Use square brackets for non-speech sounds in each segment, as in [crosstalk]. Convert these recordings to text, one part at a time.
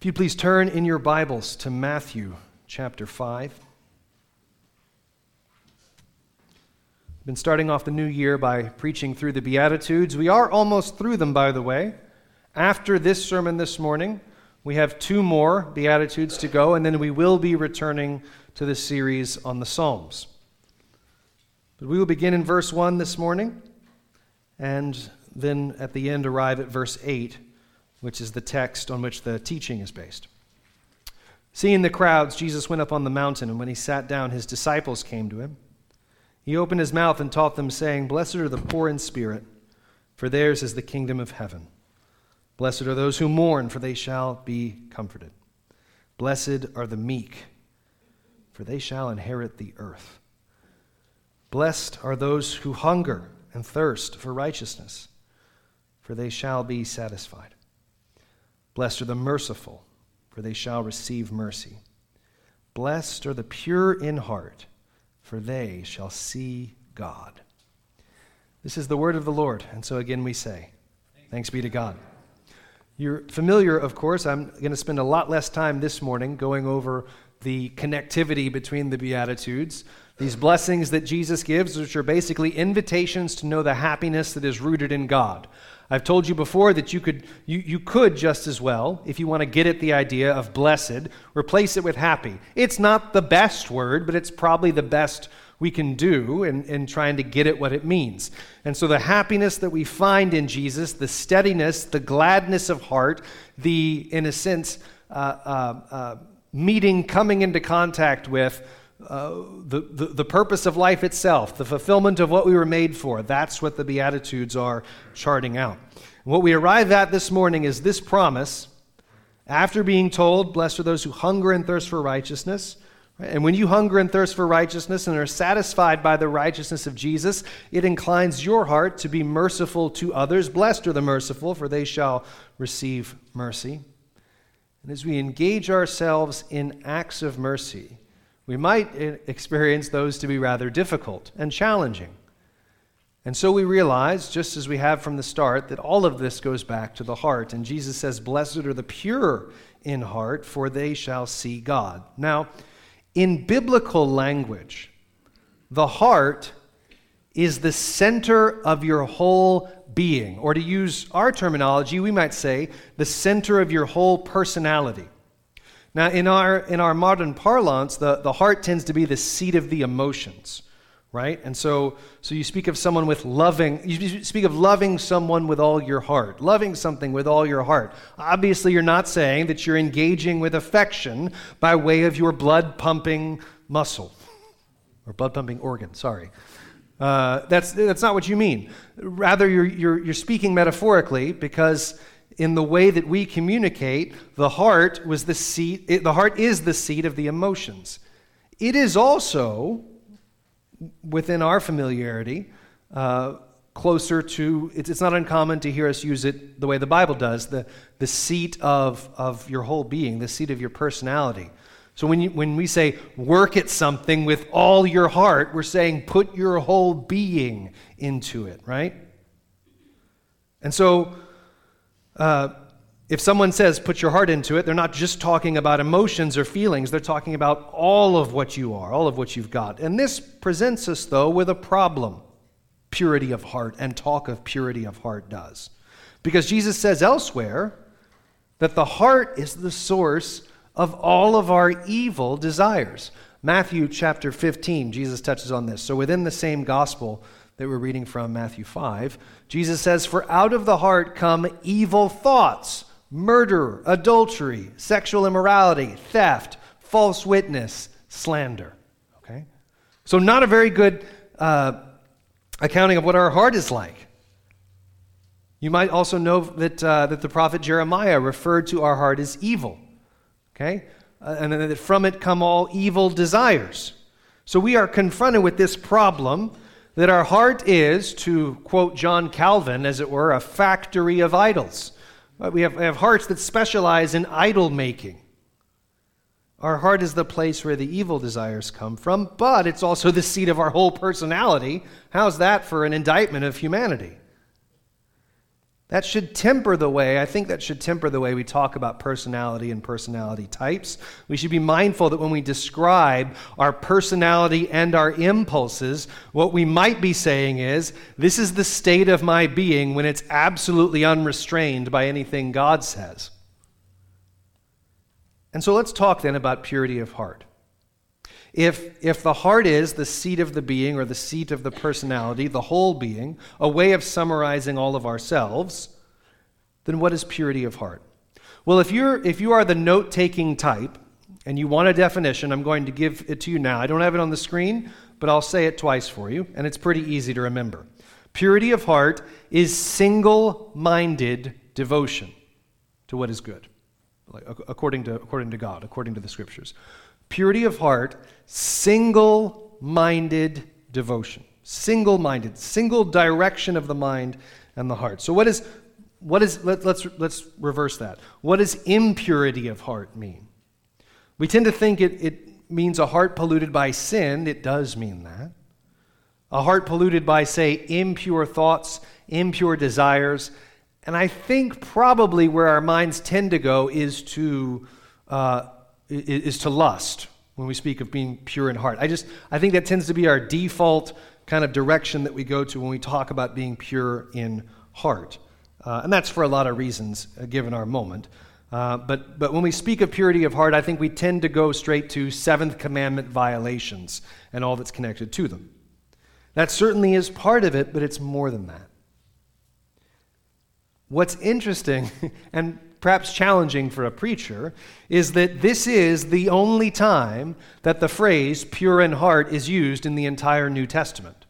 If you please turn in your Bibles to Matthew chapter 5. I've been starting off the new year by preaching through the Beatitudes. We are almost through them, by the way. After this sermon this morning, we have two more Beatitudes to go, and then we will be returning to the series on the Psalms. But we will begin in verse 1 this morning, and then at the end arrive at verse 8 which is the text on which the teaching is based. Seeing the crowds, Jesus went up on the mountain, and when he sat down, his disciples came to him. He opened his mouth and taught them, saying, Blessed are the poor in spirit, for theirs is the kingdom of heaven. Blessed are those who mourn, for they shall be comforted. Blessed are the meek, for they shall inherit the earth. Blessed are those who hunger and thirst for righteousness, for they shall be satisfied. Blessed are the merciful, for they shall receive mercy. Blessed are the pure in heart, for they shall see God. This is the word of the Lord, and so again we say, Thanks be to God. You're familiar, of course. I'm going to spend a lot less time this morning going over the connectivity between the Beatitudes. These blessings that Jesus gives, which are basically invitations to know the happiness that is rooted in God. I've told you before that you could, you, you could just as well, if you want to get at the idea of blessed, replace it with happy. It's not the best word, but it's probably the best we can do in, in trying to get at what it means. And so the happiness that we find in Jesus, the steadiness, the gladness of heart, the, in a sense, uh, uh, uh, meeting, coming into contact with, the, the, the, purpose of life itself, the fulfillment of what we were made for. That's what the Beatitudes are charting out. what we arrive at this morning is this promise after being told, Blessed are those who hunger and thirst for righteousness. And when you hunger and thirst for righteousness and are satisfied by the righteousness of Jesus, it inclines your heart to be merciful to others. Blessed are the merciful, for they shall receive mercy. And as we engage ourselves in acts of mercy, we might eh, experience those to be rather difficult and challenging. And so we realize, just as we have from the start, that all of this goes back to the heart. And Jesus says, Blessed are the pure in heart, for they shall see God. Now, in biblical language, the heart is the center of your whole being. Or to use our terminology, we might say the center of your whole personality. Now, in our, in our modern parlance, the, the heart tends to be the seat of the emotions, right? And so, so you speak of someone with loving, you speak of loving someone with all your heart, loving something with all your heart. Obviously, you're not saying that you're engaging with affection by way of your blood pumping muscle, or blood pumping organ, sorry. Uh, that's, that's not what you mean. Rather, you're, you're, you're speaking metaphorically because in the way that we communicate, the heart was the seat, it, the heart is the seat of the emotions. It is also, within our familiarity, uh, closer to, it's, it's not uncommon to hear us use it the way the Bible does, the, the seat of, of your whole being, the seat of your personality. So when, you, when we say work at something with all your heart, we're saying put your whole being into it, right? And so uh, if someone says put your heart into it, they're not just talking about emotions or feelings, they're talking about all of what you are, all of what you've got. And this presents us, though, with a problem purity of heart and talk of purity of heart does. Because Jesus says elsewhere that the heart is the source of all of our evil desires. Matthew chapter 15, Jesus touches on this. So within the same gospel, that we're reading from Matthew 5, Jesus says, For out of the heart come evil thoughts, murder, adultery, sexual immorality, theft, false witness, slander. Okay? So, not a very good uh, accounting of what our heart is like. You might also know that, uh, that the prophet Jeremiah referred to our heart as evil. Okay? Uh, and that from it come all evil desires. So we are confronted with this problem that our heart is, to quote John Calvin, as it were, a factory of idols. We have, we have hearts that specialize in idol making. Our heart is the place where the evil desires come from, but it's also the seat of our whole personality. How's that for an indictment of humanity? That should temper the way, I think that should temper the way we talk about personality and personality types. We should be mindful that when we describe our personality and our impulses, what we might be saying is, this is the state of my being when it's absolutely unrestrained by anything God says. And so let's talk then about purity of heart. If, if the heart is the seat of the being or the seat of the personality, the whole being, a way of summarizing all of ourselves, then what is purity of heart? Well, if, you're, if you are the note taking type and you want a definition, I'm going to give it to you now. I don't have it on the screen, but I'll say it twice for you, and it's pretty easy to remember. Purity of heart is single minded devotion to what is good, according to, according to God, according to the scriptures purity of heart, single minded devotion. Single minded, single direction of the mind and the heart. So, what is, what is let, let's, let's reverse that. What does impurity of heart mean? We tend to think it, it means a heart polluted by sin. It does mean that. A heart polluted by, say, impure thoughts, impure desires. And I think probably where our minds tend to go is to uh, is to lust when we speak of being pure in heart. I just I think that tends to be our default kind of direction that we go to when we talk about being pure in heart. Uh, and that's for a lot of reasons, uh, given our moment. Uh, but, but when we speak of purity of heart, I think we tend to go straight to seventh commandment violations and all that's connected to them. That certainly is part of it, but it's more than that. What's interesting, [laughs] and perhaps challenging for a preacher, is that this is the only time that the phrase pure in heart is used in the entire New Testament.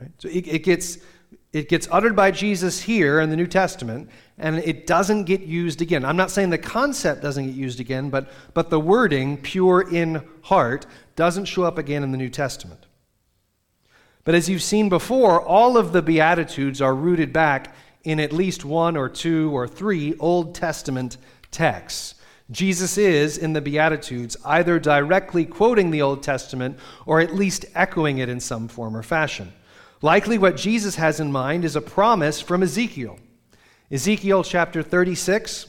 Right? So it, it, gets, it gets uttered by Jesus here in the New Testament, and it doesn't get used again. I'm not saying the concept doesn't get used again, but, but the wording, pure in heart, doesn't show up again in the New Testament. But as you've seen before, all of the Beatitudes are rooted back in at least one or two or three Old Testament texts. Jesus is, in the Beatitudes, either directly quoting the Old Testament or at least echoing it in some form or fashion. Likely, what Jesus has in mind is a promise from Ezekiel. Ezekiel chapter 36,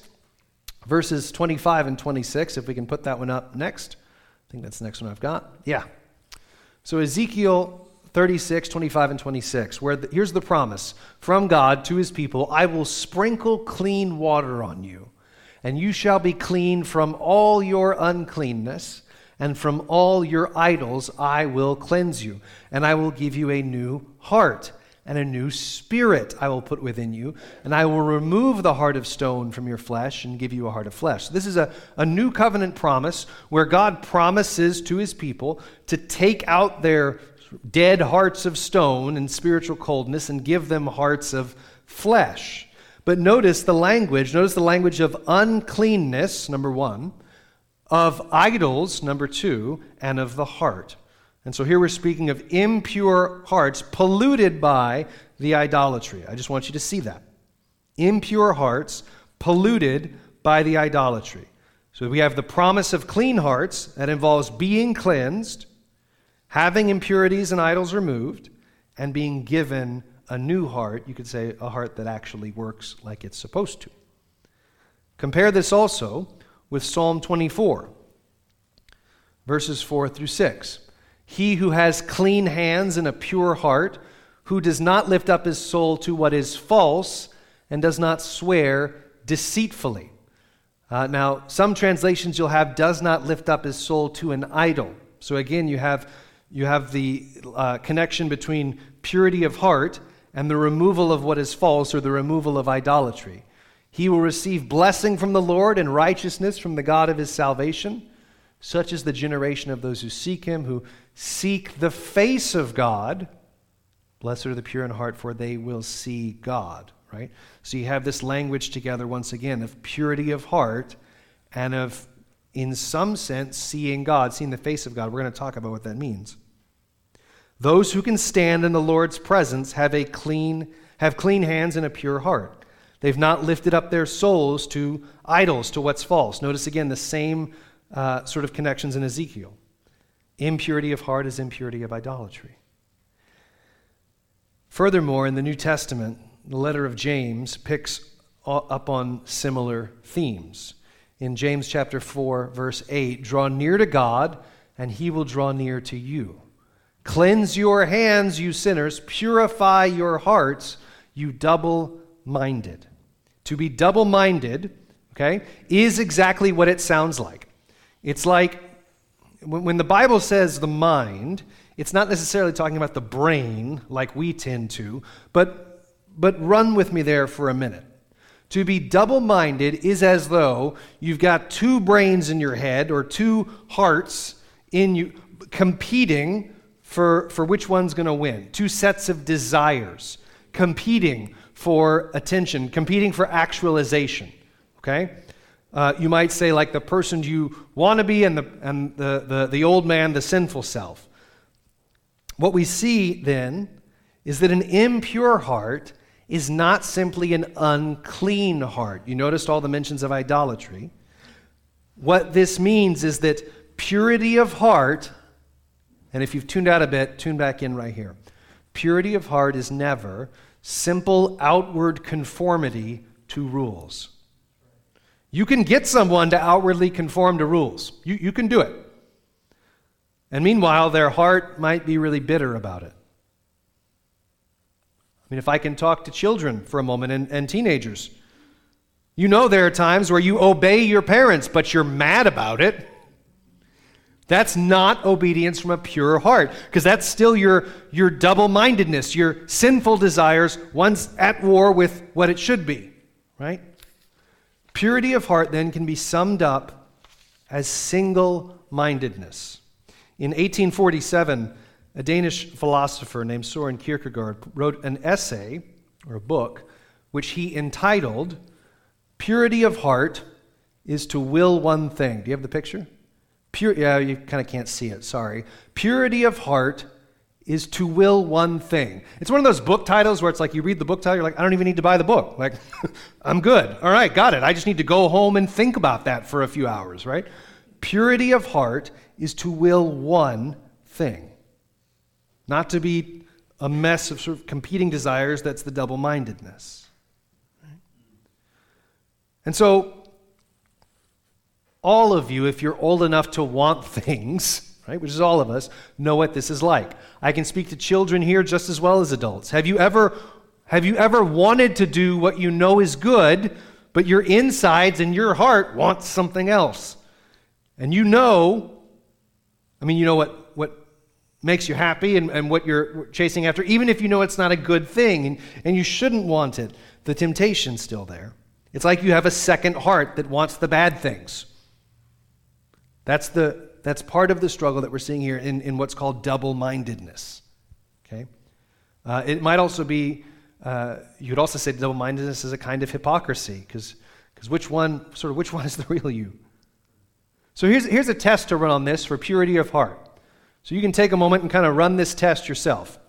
verses 25 and 26, if we can put that one up next. I think that's the next one I've got. Yeah. So, Ezekiel 36, 25, and 26, where the, here's the promise from God to his people I will sprinkle clean water on you, and you shall be clean from all your uncleanness, and from all your idols I will cleanse you, and I will give you a new heart. And a new spirit I will put within you, and I will remove the heart of stone from your flesh and give you a heart of flesh. This is a, a new covenant promise where God promises to his people to take out their dead hearts of stone and spiritual coldness and give them hearts of flesh. But notice the language. Notice the language of uncleanness, number one, of idols, number two, and of the heart. And so here we're speaking of impure hearts polluted by the idolatry. I just want you to see that. Impure hearts polluted by the idolatry. So we have the promise of clean hearts that involves being cleansed having impurities and idols removed, and being given a new heart, you could say a heart that actually works like it's supposed to. Compare this also with Psalm 24, verses 4 through 6. He who has clean hands and a pure heart, who does not lift up his soul to what is false, and does not swear deceitfully. Uh, now, some translations you'll have does not lift up his soul to an idol. So again, you have you have the uh, connection between purity of heart and the removal of what is false or the removal of idolatry. He will receive blessing from the Lord and righteousness from the God of his salvation. Such is the generation of those who seek him, who seek the face of God. Blessed are the pure in heart, for they will see God, right? So you have this language together once again of purity of heart and of in some sense, seeing God, seeing the face of God. We're going to talk about what that means. Those who can stand in the Lord's presence have a clean have clean hands and a pure heart. They've not lifted up their souls to idols, to what's false. Notice again the same uh, sort of connections in Ezekiel. Impurity of heart is impurity of idolatry. Furthermore, in the New Testament, the letter of James picks up on similar themes. In James chapter 4, verse 8, draw near to God, and he will draw near to you. Cleanse your hands, you sinners. Purify your hearts, you double minded. To be double minded, okay, is exactly what it sounds like. It's like when the Bible says the mind, it's not necessarily talking about the brain like we tend to, but, but run with me there for a minute. To be double minded is as though you've got two brains in your head or two hearts in you competing for, for which one's going to win. Two sets of desires competing for attention, competing for actualization. Okay? Uh, you might say, like the person you want to be and, the, and the, the, the old man, the sinful self. What we see then is that an impure heart is not simply an unclean heart. You noticed all the mentions of idolatry. What this means is that purity of heart, and if you've tuned out a bit, tune back in right here. Purity of heart is never simple outward conformity to rules. You can get someone to outwardly conform to rules, you, you can do it. And meanwhile, their heart might be really bitter about it. I mean, if I can talk to children for a moment and, and teenagers, you know there are times where you obey your parents, but you're mad about it. That's not obedience from a pure heart, because that's still your, your double mindedness, your sinful desires, one's at war with what it should be, right? Purity of heart then can be summed up as single mindedness. In 1847, a Danish philosopher named Soren Kierkegaard wrote an essay, or a book, which he entitled Purity of Heart is to Will One Thing. Do you have the picture? Pure, yeah, you kind of can't see it, sorry. Purity of Heart is to will one thing. It's one of those book titles where it's like you read the book title, you're like, I don't even need to buy the book. Like, [laughs] I'm good. All right, got it. I just need to go home and think about that for a few hours, right? Purity of heart is to will one thing, not to be a mess of sort of competing desires that's the double mindedness. And so, all of you, if you're old enough to want things, right, which is all of us, know what this is like. I can speak to children here just as well as adults. Have you ever have you ever wanted to do what you know is good, but your insides and your heart want something else? And you know I mean, you know what makes you happy and, and what you're chasing after, even if you know it's not a good thing and, and you shouldn't want it, the temptation's still there. It's like you have a second heart that wants the bad things. That's, the, that's part of the struggle that we're seeing here in, in what's called double mindedness. Okay? Uh, it might also be, uh, you'd also say double mindedness is a kind of hypocrisy, because which one, sort of, which [laughs] one is the real you? So here's, here's a test to run on this for purity of heart. So you can take a moment and kind of run this test yourself.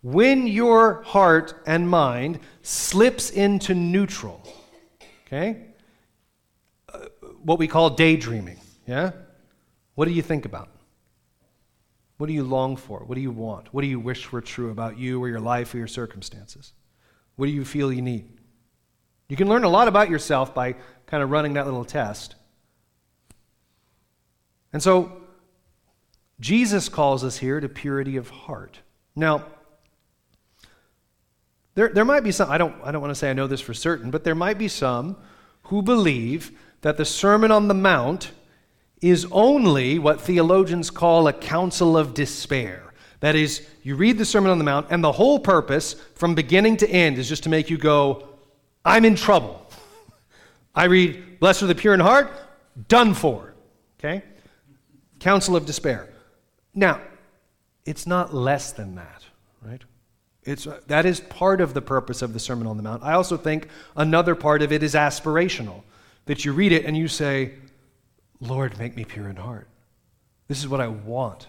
When your heart and mind slips into neutral, okay, uh, what we call daydreaming, yeah? What do you think about? What do you long for? What do you want? What do you wish were true about you or your life or your circumstances? What do you feel you need? You can learn a lot about yourself by kind of running that little test. And so, Jesus calls us here to purity of heart. Now, there, there might be some, I don't, I don't want to say I know this for certain, but there might be some who believe that the Sermon on the Mount is only what theologians call a counsel of despair. That is, you read the Sermon on the Mount, and the whole purpose, from beginning to end, is just to make you go, I'm in trouble. [laughs] I read, Blessed are the pure in heart, done for. Okay? counsel of despair. Now, it's not less than that, right? It's, uh, that is part of the purpose of the Sermon on the Mount. I also think another part of it is aspirational, that you read it and you say, Lord, make me pure in heart. This is what I want.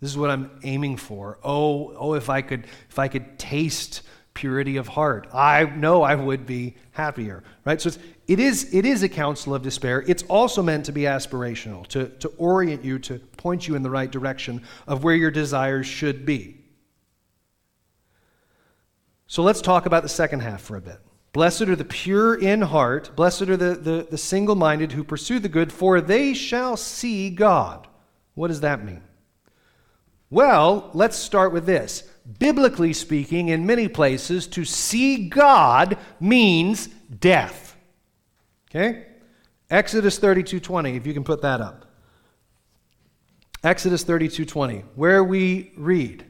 This is what I'm aiming for. Oh, oh, if I could, if I could taste purity of heart, I know I would be happier. Right? So it's, it is, it is a counsel of despair. It's also meant to be aspirational, to, to orient you, to point you in the right direction of where your desires should be. So let's talk about the second half for a bit. Blessed are the pure in heart, blessed are the, the, the single minded who pursue the good, for they shall see God. What does that mean? Well, let's start with this. Biblically speaking, in many places, to see God means death. Okay? Exodus 32:20, if you can put that up. Exodus 32:20, where we read,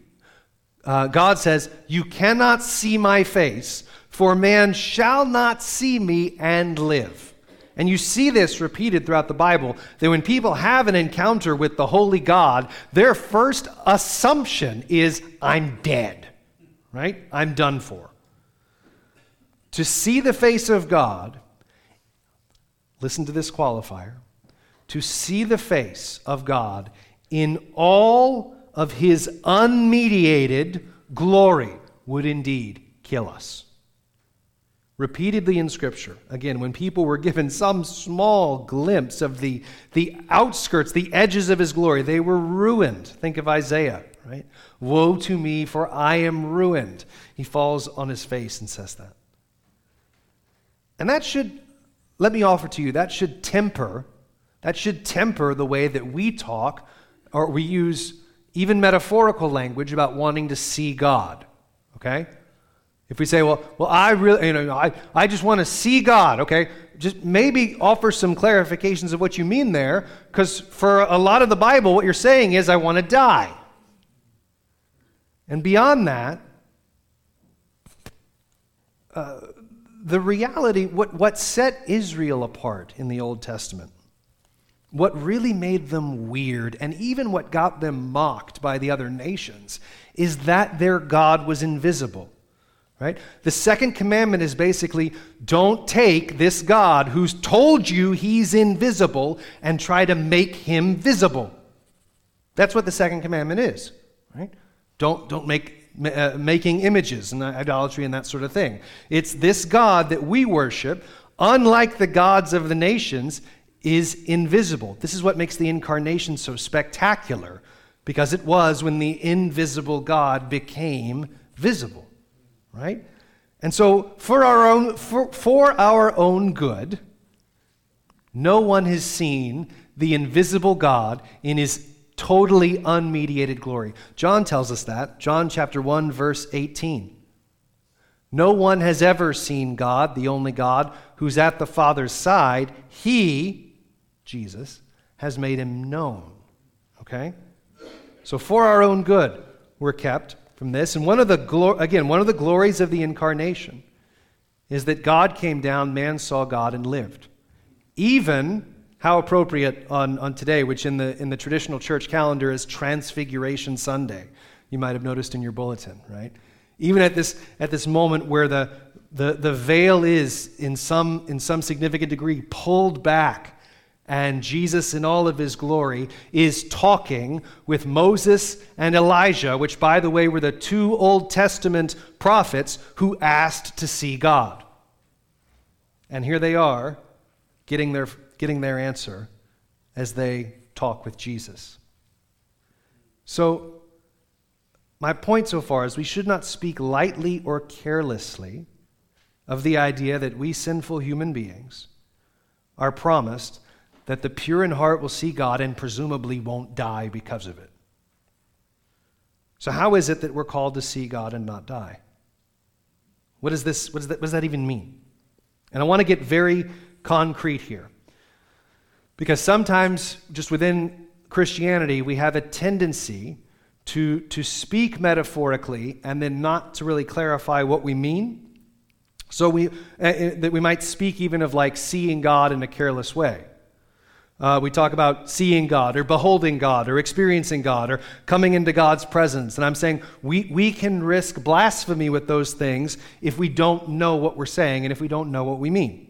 uh, God says, "You cannot see my face, for man shall not see me and live." And you see this repeated throughout the Bible that when people have an encounter with the holy God, their first assumption is, I'm dead, right? I'm done for. To see the face of God, listen to this qualifier, to see the face of God in all of his unmediated glory would indeed kill us. Repeatedly in Scripture, again, when people were given some small glimpse of the, the outskirts, the edges of his glory, they were ruined. Think of Isaiah, right? Woe to me, for I am ruined. He falls on his face and says that. And that should, let me offer to you, that should temper, that should temper the way that we talk or we use even metaphorical language about wanting to see God. Okay? If we say, well, well, I really, you know, I, I just want to see God, okay? Just maybe offer some clarifications of what you mean there, because for a lot of the Bible, what you're saying is, I want to die. And beyond that, uh, the reality, what, what set Israel apart in the Old Testament, what really made them weird, and even what got them mocked by the other nations, is that their God was invisible. Right? The second commandment is basically don't take this God who's told you he's invisible and try to make him visible. That's what the second commandment is. Right? Don't, don't make uh, making images and idolatry and that sort of thing. It's this God that we worship, unlike the gods of the nations, is invisible. This is what makes the incarnation so spectacular, because it was when the invisible God became visible right? And so, for our own, for, for our own good, no one has seen the invisible God in his totally unmediated glory. John tells us that. John chapter 1 verse 18. No one has ever seen God, the only God, who's at the Father's side. He, Jesus, has made him known. Okay? So for our own good, we're kept from this. And one of the glo- again, one of the glories of the incarnation is that God came down, man saw God and lived. Even how appropriate on, on today, which in the in the traditional church calendar is Transfiguration Sunday. You might have noticed in your bulletin, right? Even at this at this moment where the the, the veil is in some in some significant degree pulled back and Jesus, in all of his glory, is talking with Moses and Elijah, which, by the way, were the two Old Testament prophets who asked to see God. And here they are, getting their, getting their answer as they talk with Jesus. So, my point so far is we should not speak lightly or carelessly of the idea that we sinful human beings are promised that the pure in heart will see God and presumably won't die because of it. So, how is it that we're called to see God and not die? What, is this, what, does that, what does that even mean? And I want to get very concrete here. Because sometimes, just within Christianity, we have a tendency to, to speak metaphorically and then not to really clarify what we mean. So we, uh, that we might speak even of like seeing God in a careless way. Uh, we talk about seeing God or beholding God or experiencing God or coming into God's presence. And I'm saying we, we can risk blasphemy with those things if we don't know what we're saying and if we don't know what we mean.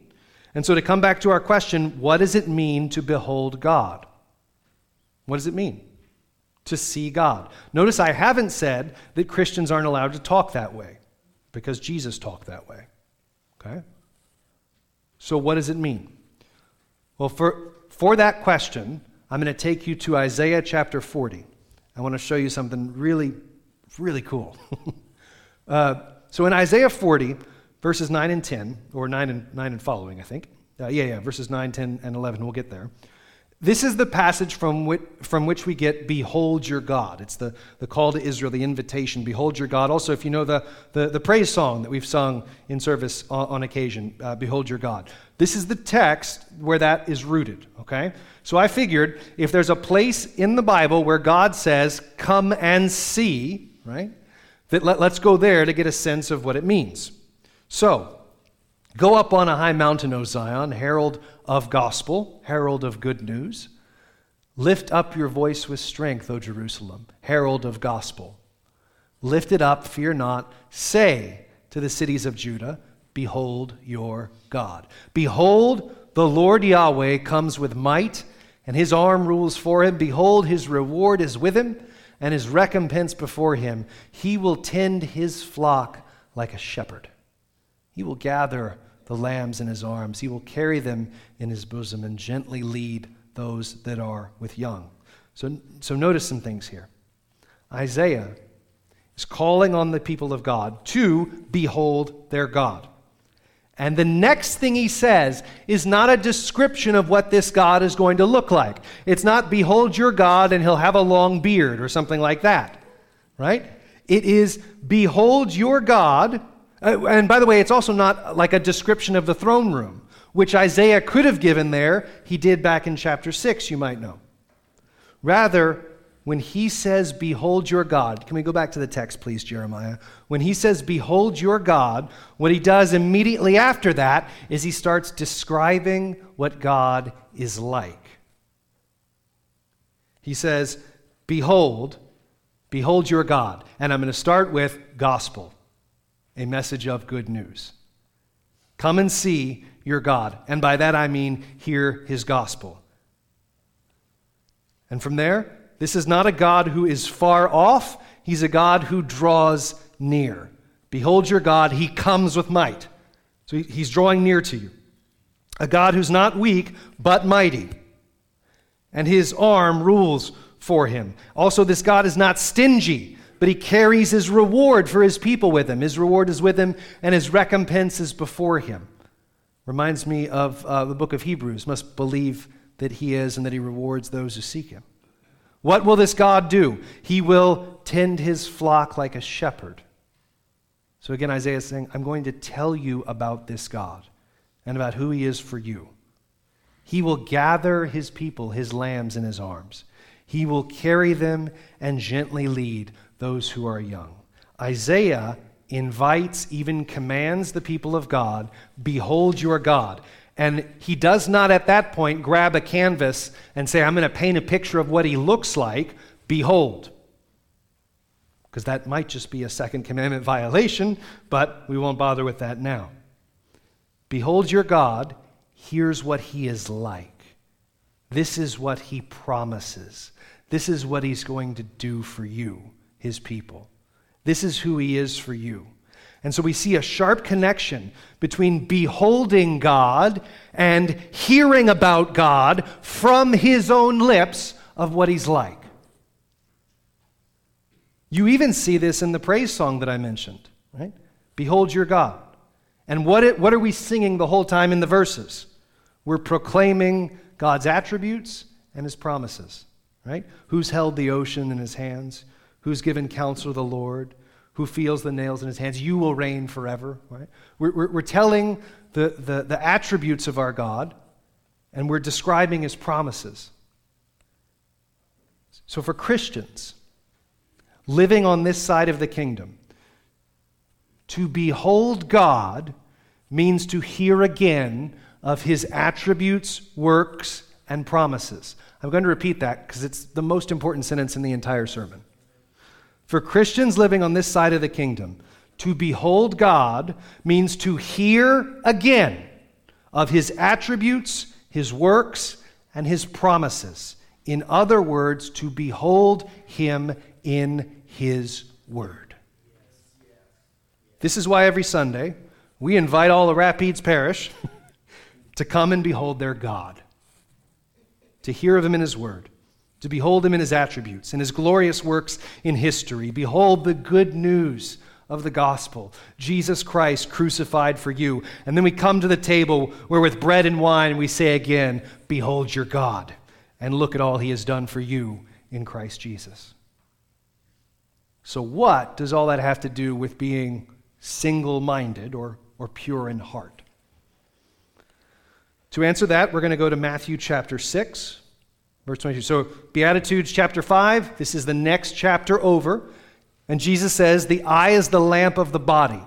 And so, to come back to our question, what does it mean to behold God? What does it mean? To see God. Notice I haven't said that Christians aren't allowed to talk that way because Jesus talked that way. Okay? So, what does it mean? Well, for, for that question, I'm going to take you to Isaiah chapter 40. I want to show you something really, really cool. [laughs] uh, So in Isaiah 40, verses 9 and 10, or 9 and, 9 and following, I think. Uh, yeah, yeah, verses 9, 10, and 11. We'll get there. This is the passage from which, from which we get Behold your God. It's the, the call to Israel, the invitation, Behold your God. Also, if you know the, the, the praise song that we've sung in service on, on occasion, uh, Behold your God. This is the text where that is rooted, okay? So I figured if there's a place in the Bible where God says, Come and see, right? That let, let's go there to get a sense of what it means. So, go up on a high mountain, O Zion, herald of gospel, herald of good news. Lift up your voice with strength, O Jerusalem, herald of gospel. Lift it up, fear not. Say to the cities of Judah, Behold your God. Behold, the Lord Yahweh comes with might, and his arm rules for him. Behold, his reward is with him, and his recompense before him. He will tend his flock like a shepherd. He will gather the lambs in his arms. He will carry them in his bosom and gently lead those that are with young. So, so notice some things here. Isaiah is calling on the people of God to behold their God. And the next thing he says is not a description of what this God is going to look like. It's not, behold your God and he'll have a long beard or something like that, right? It is, behold your God Uh, and by the way, it's also not like a description of the throne room, which Isaiah could have given there. He did back in chapter 6, you might know. Rather, when he says, Behold your God, can we go back to the text, please, Jeremiah? When he says, Behold your God, what he does immediately after that is he starts describing what God is like. He says, Behold, behold your God. And I'm going to start with gospel a message of good news. Come and see your God. And by that I mean hear his gospel. And from there, this is not a God who is far off, he's a God who draws near. Behold your God, he comes with might. So he's drawing near to you. A God who's not weak, but mighty. And his arm rules for him. Also, this God is not stingy but he carries his reward for his people with him. His reward is with him, and his recompense is before him. Reminds me of uh, the book of Hebrews. Must believe that he is and that he rewards those who seek him. What will this God do? He will tend his flock like a shepherd. So again, Isaiah is saying, I'm going to tell you about this God and about who he is for you. He will gather his people, his lambs, in his arms. He will carry them and gently lead those who are young. Isaiah invites, even commands the people of God, Behold your God. And he does not at that point grab a canvas and say, I'm going to paint a picture of what he looks like. Behold. Because that might just be a second commandment violation, but we won't bother with that now. Behold your God. Here's what he is like. This is what he promises. This is what he's going to do for you his people. This is who he is for you. And so we see a sharp connection between beholding God and hearing about God from his own lips of what he's like. You even see this in the praise song that I mentioned, right? Behold your God. And what, it, what are we singing the whole time in the verses? We're proclaiming God's attributes and his promises, right? Who's held the ocean in his hands? Who's given counsel to the Lord, who feels the nails in his hands. You will reign forever. Right? We're, we're, we're telling the, the, the attributes of our God, and we're describing his promises. So, for Christians living on this side of the kingdom, to behold God means to hear again of his attributes, works, and promises. I'm going to repeat that because it's the most important sentence in the entire sermon. For Christians living on this side of the kingdom, to behold God means to hear again of his attributes, his works, and his promises. In other words, to behold him in his word. This is why every Sunday we invite all of Rapids Parish [laughs] to come and behold their God, to hear of him in his word to behold him in his attributes, in his glorious works in history. Behold the good news of the gospel Jesus Christ crucified for you. And then we come to the table where, with bread and wine, we say again, Behold your God, and look at all he has done for you in Christ Jesus. So, what does all that have to do with being single minded or, or pure in heart? To answer that, we're going to go to Matthew chapter 6, verse 22. So, Beatitudes chapter 5, this is the next chapter over. And Jesus says, The eye is the lamp of the body.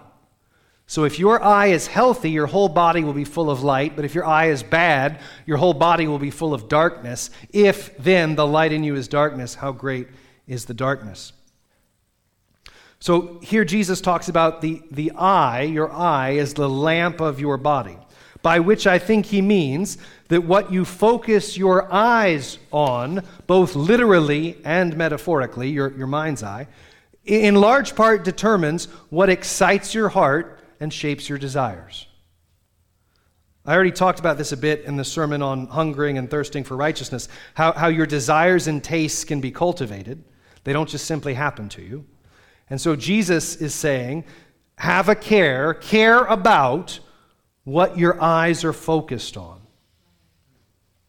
So if your eye is healthy, your whole body will be full of light. But if your eye is bad, your whole body will be full of darkness. If then the light in you is darkness, how great is the darkness? So here Jesus talks about the, the eye, your eye is the lamp of your body, by which I think he means that what you focus your eyes on, both literally and metaphorically, your, your mind's eye, in large part determines what excites your heart and shapes your desires. I already talked about this a bit in the sermon on hungering and thirsting for righteousness, how, how your desires and tastes can be cultivated. They don't just simply happen to you. And so Jesus is saying, have a care, care about what your eyes are focused on.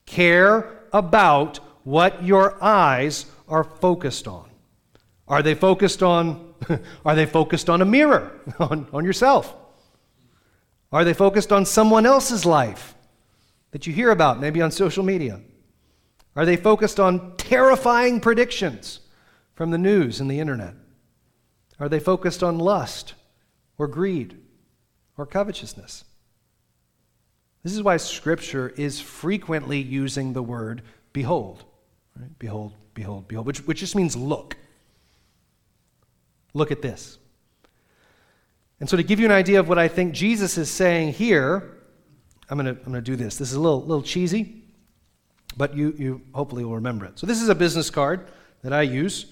Care about what your eyes are focused on. Are they focused on, [laughs] are they focused on a mirror, [laughs] on, on yourself? Are they focused on someone else's life that you hear about, maybe on social media? Are they focused on terrifying predictions from the news and the internet? Are they focused on lust or greed or covetousness? This is why Scripture is frequently using the word behold. Right? Behold, behold, behold, which, which just means look. Look at this. And so, to give you an idea of what I think Jesus is saying here, I'm going to I'm to do this. This is a little, little cheesy, but you, you hopefully will remember it. So, this is a business card that I use.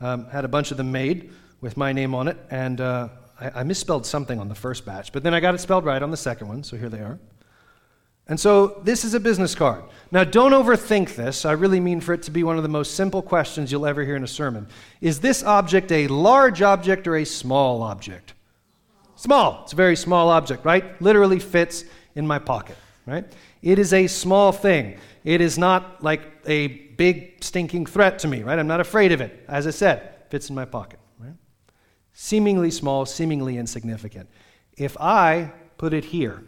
Um, had a bunch of them made with my name on it, and uh, I, I misspelled something on the first batch, but then I got it spelled right on the second one, so here they are. And so this is a business card. Now, don't overthink this. I really mean for it to be one of the most simple questions you'll ever hear in a sermon. Is this object a large object or a small object? Small. It's a very small object, right? Literally fits in my pocket, right? It is a small thing. It is not like a big stinking threat to me, right? I'm not afraid of it. As I said, fits in my pocket, right? Seemingly small, seemingly insignificant. If I put it here,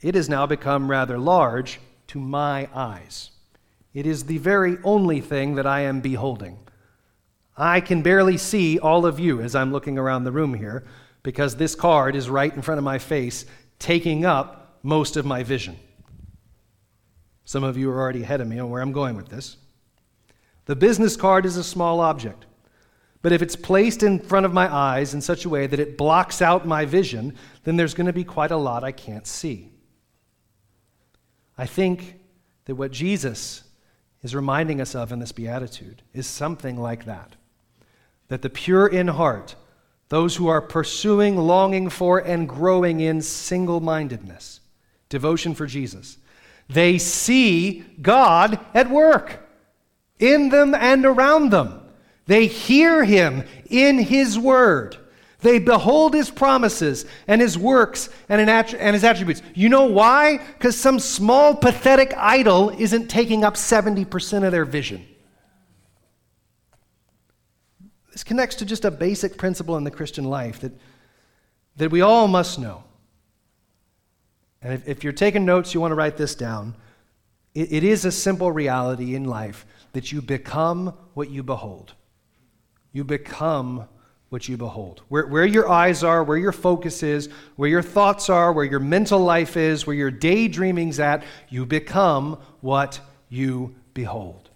it has now become rather large to my eyes. It is the very only thing that I am beholding. I can barely see all of you as I'm looking around the room here because this card is right in front of my face, taking up most of my vision. Some of you are already ahead of me on where I'm going with this. The business card is a small object, but if it's placed in front of my eyes in such a way that it blocks out my vision, then there's going to be quite a lot I can't see. I think that what Jesus is reminding us of in this beatitude is something like that. That the pure in heart, those who are pursuing, longing for, and growing in single mindedness, devotion for Jesus, they see God at work in them and around them. They hear Him in His Word. They behold his promises and his works and, his attributes. You know why? Because some small, pathetic idol isn't taking up 70% of their vision. This connects to just a basic principle in the Christian life that, that we all must know. And if, if you're taking notes, you want to write this down. It, it is a simple reality in life that you become what you behold. You become what you behold. Where, where your eyes are, where your focus is, where your thoughts are, where your mental life is, where your daydreaming's at, you become what you behold.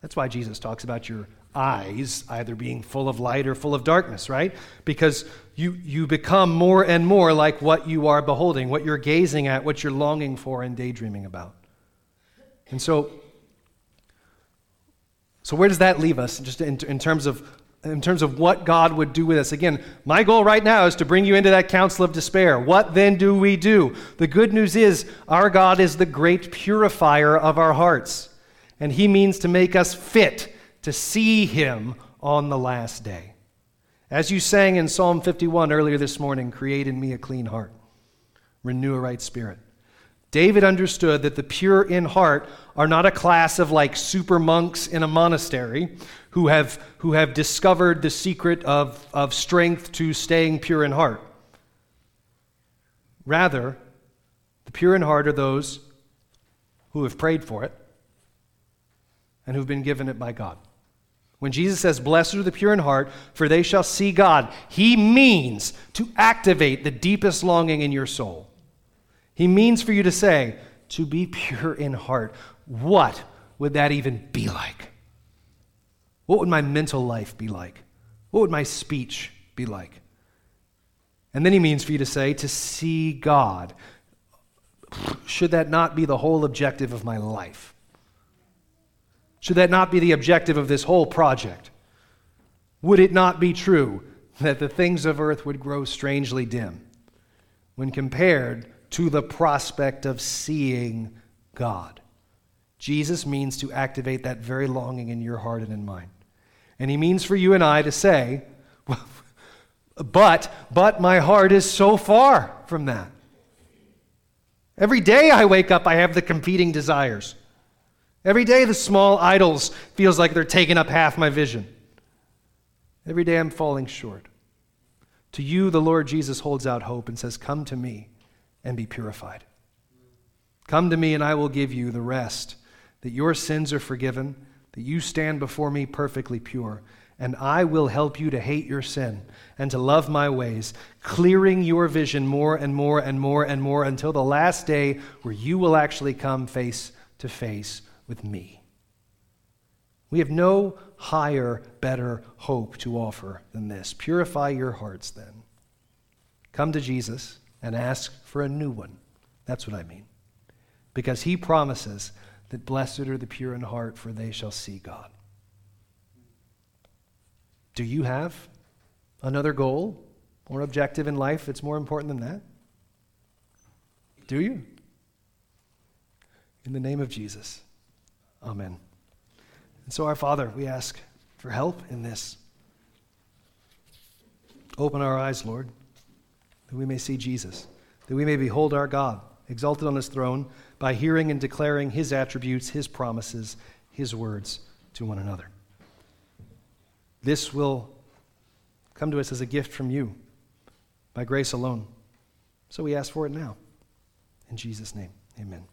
That's why Jesus talks about your eyes either being full of light or full of darkness, right? Because you, you become more and more like what you are beholding, what you're gazing at, what you're longing for and daydreaming about. And so so where does that leave us just in, in, terms of, in terms of what God would do with us? Again, my goal right now is to bring you into that counsel of despair. What then do we do? The good news is our God is the great purifier of our hearts, and He means to make us fit to see Him on the last day. As you sang in Psalm 51 earlier this morning, create in me a clean heart, renew a right spirit. David understood that the pure in heart are not a class of like super monks in a monastery who have, who have discovered the secret of, of strength to staying pure in heart. Rather, the pure in heart are those who have prayed for it and who've been given it by God. When Jesus says, Blessed are the pure in heart, for they shall see God, he means to activate the deepest longing in your soul. He means for you to say, To be pure in heart. What would that even be like? What would my mental life be like? What would my speech be like? And then he means for you to say, To see God. Should that not be the whole objective of my life? Should that not be the objective of this whole project? Would it not be true that the things of earth would grow strangely dim when compared to the prospect of seeing God? Jesus means to activate that very longing in your heart and in mine. And he means for you and I to say, [laughs] but, but my heart is so far from that. Every day I wake up, I have the competing desires. Every day the small idols feels like they're taking up half my vision. Every day I'm falling short. To you, the Lord Jesus holds out hope and says, Come to me and be purified. Come to me and I will give you the rest, that your sins are forgiven, that you stand before me perfectly pure, and I will help you to hate your sin and to love my ways, clearing your vision more and more and more and more until the last day where you will actually come face to face with me. We have no higher, better hope to offer than this. Purify your hearts then. Come to Jesus and ask for a new one. That's what I mean. Because he promises that blessed are the pure in heart, for they shall see God. Do you have another goal or objective in life that's more important than that? Do you? In the name of Jesus. Amen. And so, our Father, we ask for help in this. Open our eyes, Lord, that we may see Jesus, that we may behold our God, exalted on his throne, by hearing and declaring his attributes, his promises, his words to one another. This will come to us as a gift from you by grace alone. So we ask for it now. In Jesus' name, amen.